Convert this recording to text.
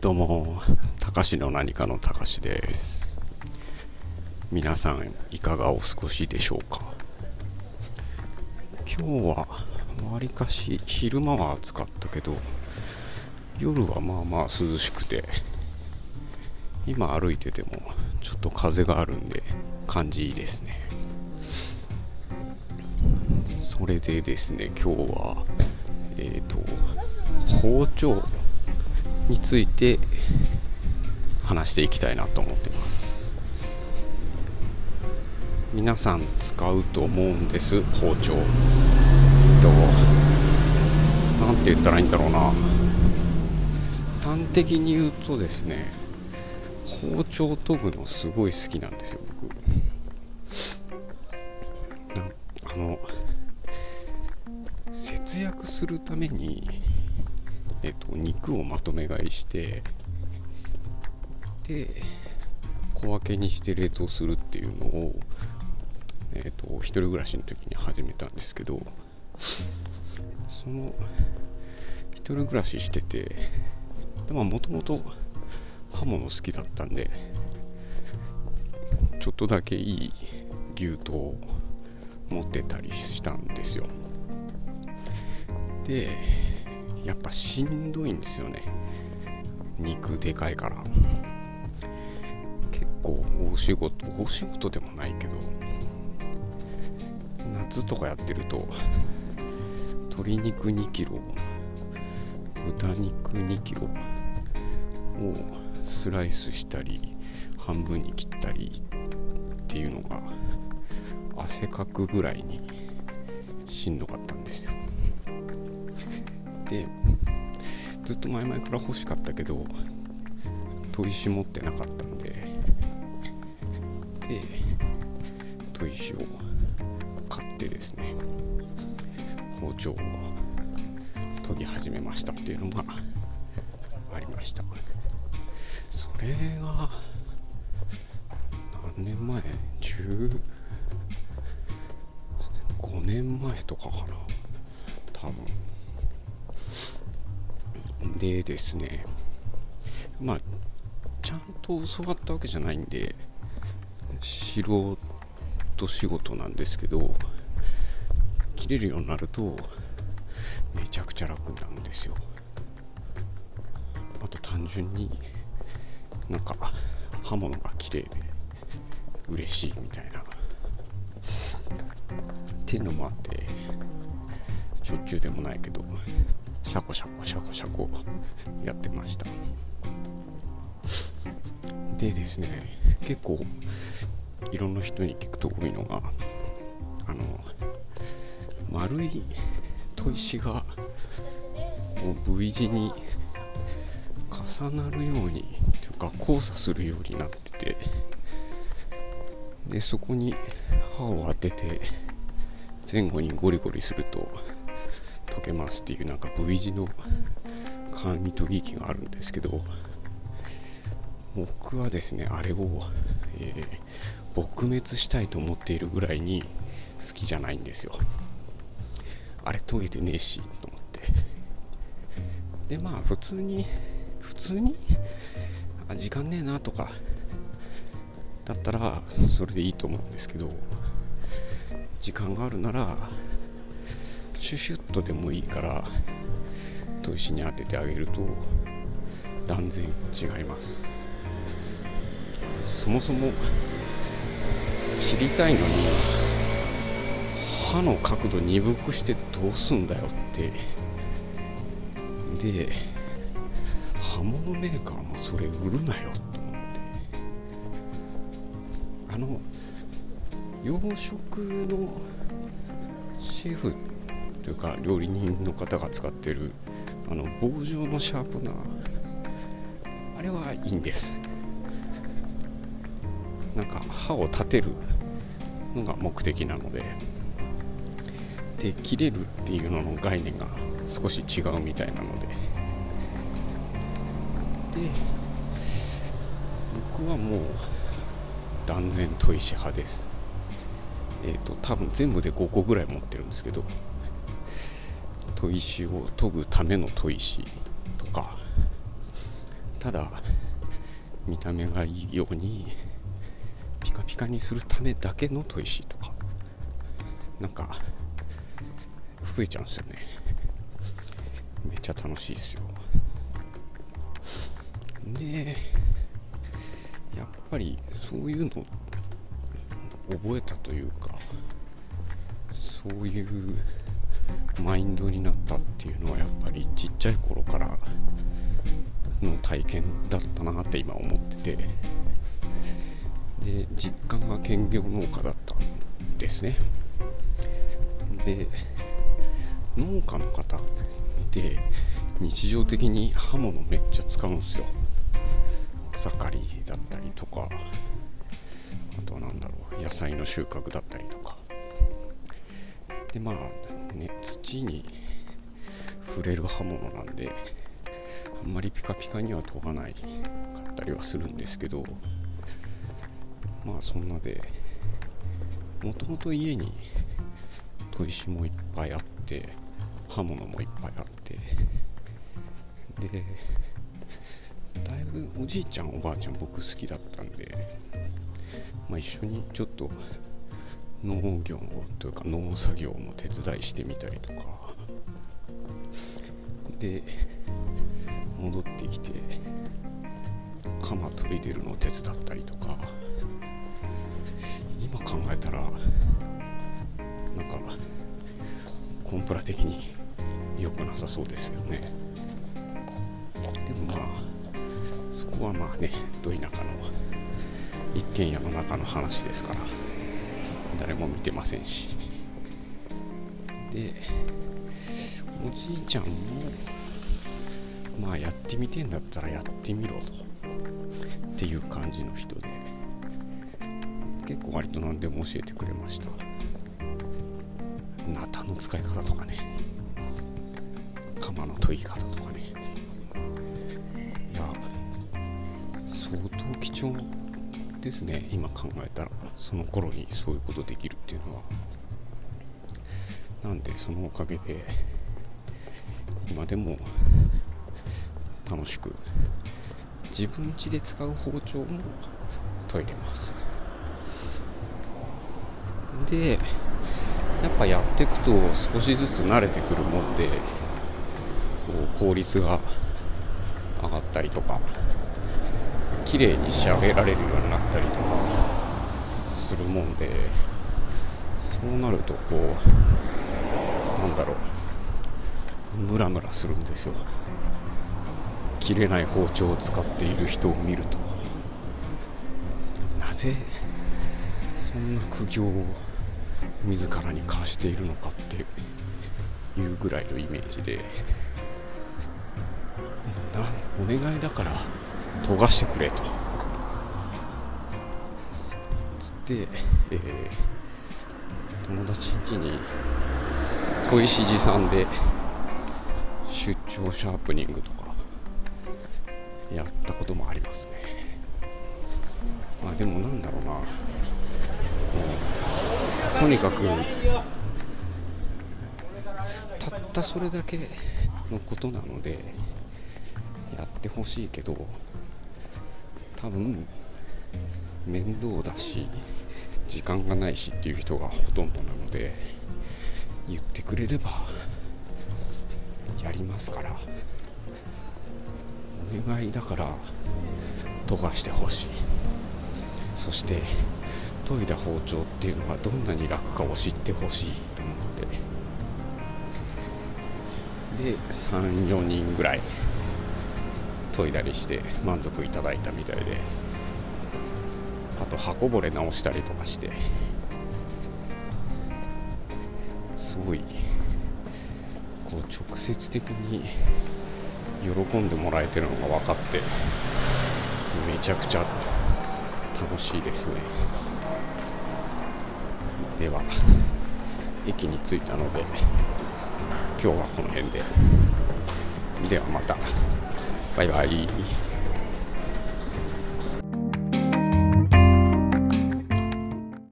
どうも、たかしの何かのたかしです。皆さん、いかがお過ごしでしょうか？今日は、わりかし、昼間は暑かったけど、夜はまあまあ涼しくて、今歩いてても、ちょっと風があるんで、感じいいですね。それでですね、今日は、えっ、と、包丁について話していきたいなと思っています。皆さん使うと思うんです。包丁。となんて言ったらいいんだろうな。端的に言うとですね包丁研ぐのすごい好きなんですよ僕。あの節約するためにえっと、肉をまとめ買いしてで小分けにして冷凍するっていうのを、えっと、一人暮らしの時に始めたんですけどその一人暮らししててでももともと刃物好きだったんでちょっとだけいい牛刀を持ってたりしたんですよ。でやっぱしんどいんですよね。肉でかいから。結構大仕事大仕事でもないけど夏とかやってると鶏肉2キロ豚肉2キロをスライスしたり半分に切ったりっていうのが汗かくぐらいにしんどかったんですよ。でずっと前々から欲しかったけど砥石持ってなかったんでで砥石を買ってですね包丁を研ぎ始めましたっていうのがありました。それが何年前？15年前とかかな。多分。でですねまあちゃんと教わったわけじゃないんで素人仕事なんですけど切れるようになるとめちゃくちゃ楽になるんですよ。あと単純になんか刃物が綺麗で嬉しいみたいな。っていうのもあってしょっちゅうでもないけど。シャコシャコシャコシャコやってました。でですね結構いろんな人に聞くと多いのがあの丸い砥石が V 字に重なるようにというか交差するようになっててでそこに刃を当てて前後にゴリゴリすると溶けますっていうなんか V 字の簡易研ぎ機があるんですけど僕はですねあれを、えー、撲滅したいと思っているぐらいに好きじゃないんですよ。あれ研げてねえしと思って。でまあ普通に普通に時間ねえなとかだったらそれでいいと思うんですけど時間があるならシュシュッとでもいいから砥石に当ててあげると断然違います。そもそも切りたいのに刃の角度鈍くしてどうすんだよって。で刃物メーカーもそれ売るなよと思って。あの洋食のシェフってというか料理人の方が使ってるあの棒状のシャープナー。あれはいいんです。なんか刃を立てるのが目的なのでで切れるっていうのの概念が少し違うみたいなので。で僕はもう断然砥石派です。えっ、ー、と多分全部で5個ぐらい持ってるんですけど。砥石を研ぐための砥石とかただ見た目がいいようにピカピカにするためだけの砥石とかなんか増えちゃうんですよね。めっちゃ楽しいですよ。でやっぱりそういうの覚えたというかそういうマインドになったっていうのはやっぱりちっちゃい頃からの体験だったなって今思っててで実家が兼業農家だったんですね。で農家の方って日常的に刃物めっちゃ使うんですよ。草刈りだったりとかあとは何だろう野菜の収穫だったりとか。でまあね土に触れる刃物なんであんまりピカピカには研がないかったりはするんですけどまあそんなでもともと家に砥石もいっぱいあって刃物もいっぱいあってでだいぶおじいちゃんおばあちゃん僕好きだったんで、まあ、一緒にちょっと農業というか農作業も手伝いしてみたりとか。で戻ってきて鎌研いでるのを手伝ったりとか。今考えたらなんかコンプラ的に良くなさそうですよね。でもまあそこはまあねど田舎の一軒家の中の話ですから。誰も見てませんし。でおじいちゃんもまあやってみてんだったらやってみろと。っていう感じの人で。結構割と何でも教えてくれました。ナタの使い方とかね。鎌の研ぎ方とかね。いや相当貴重ですね今考えたら。その頃にそういうことできるっていうのはなんでそのおかげで今でも楽しく自分家で使う包丁も研いでます。でやっぱやっていくと少しずつ慣れてくるもんでこう効率が上がったりとか綺麗に仕上げられるようになったりとか。するもんでそうなるとこうなんだろう。ムラムラするんですよ。切れない包丁を使っている人を見ると。なぜそんな苦行を自らに課しているのかっていうぐらいのイメージで。お願いだから研がしてくれと。つって、えー、友達ん家に砥石持参で出張シャープニングとかやったこともありますね。まあでもなんだろうな、うん、とにかくたったそれだけのことなのでやってほしいけど多分面倒だし時間がないしっていう人がほとんどなので言ってくれればやりますから。お願いだから研がしてほしい。そして研いだ包丁っていうのがどんなに楽かを知ってほしいと思って。で34人ぐらい研いだりして満足いただいたみたいで。あと刃こぼれ直したりとかして。すごい。こう直接的に喜んでもらえてるのが分かってめちゃくちゃ楽しいですね。では駅に着いたので今日はこの辺で。ではまた。バイバイ。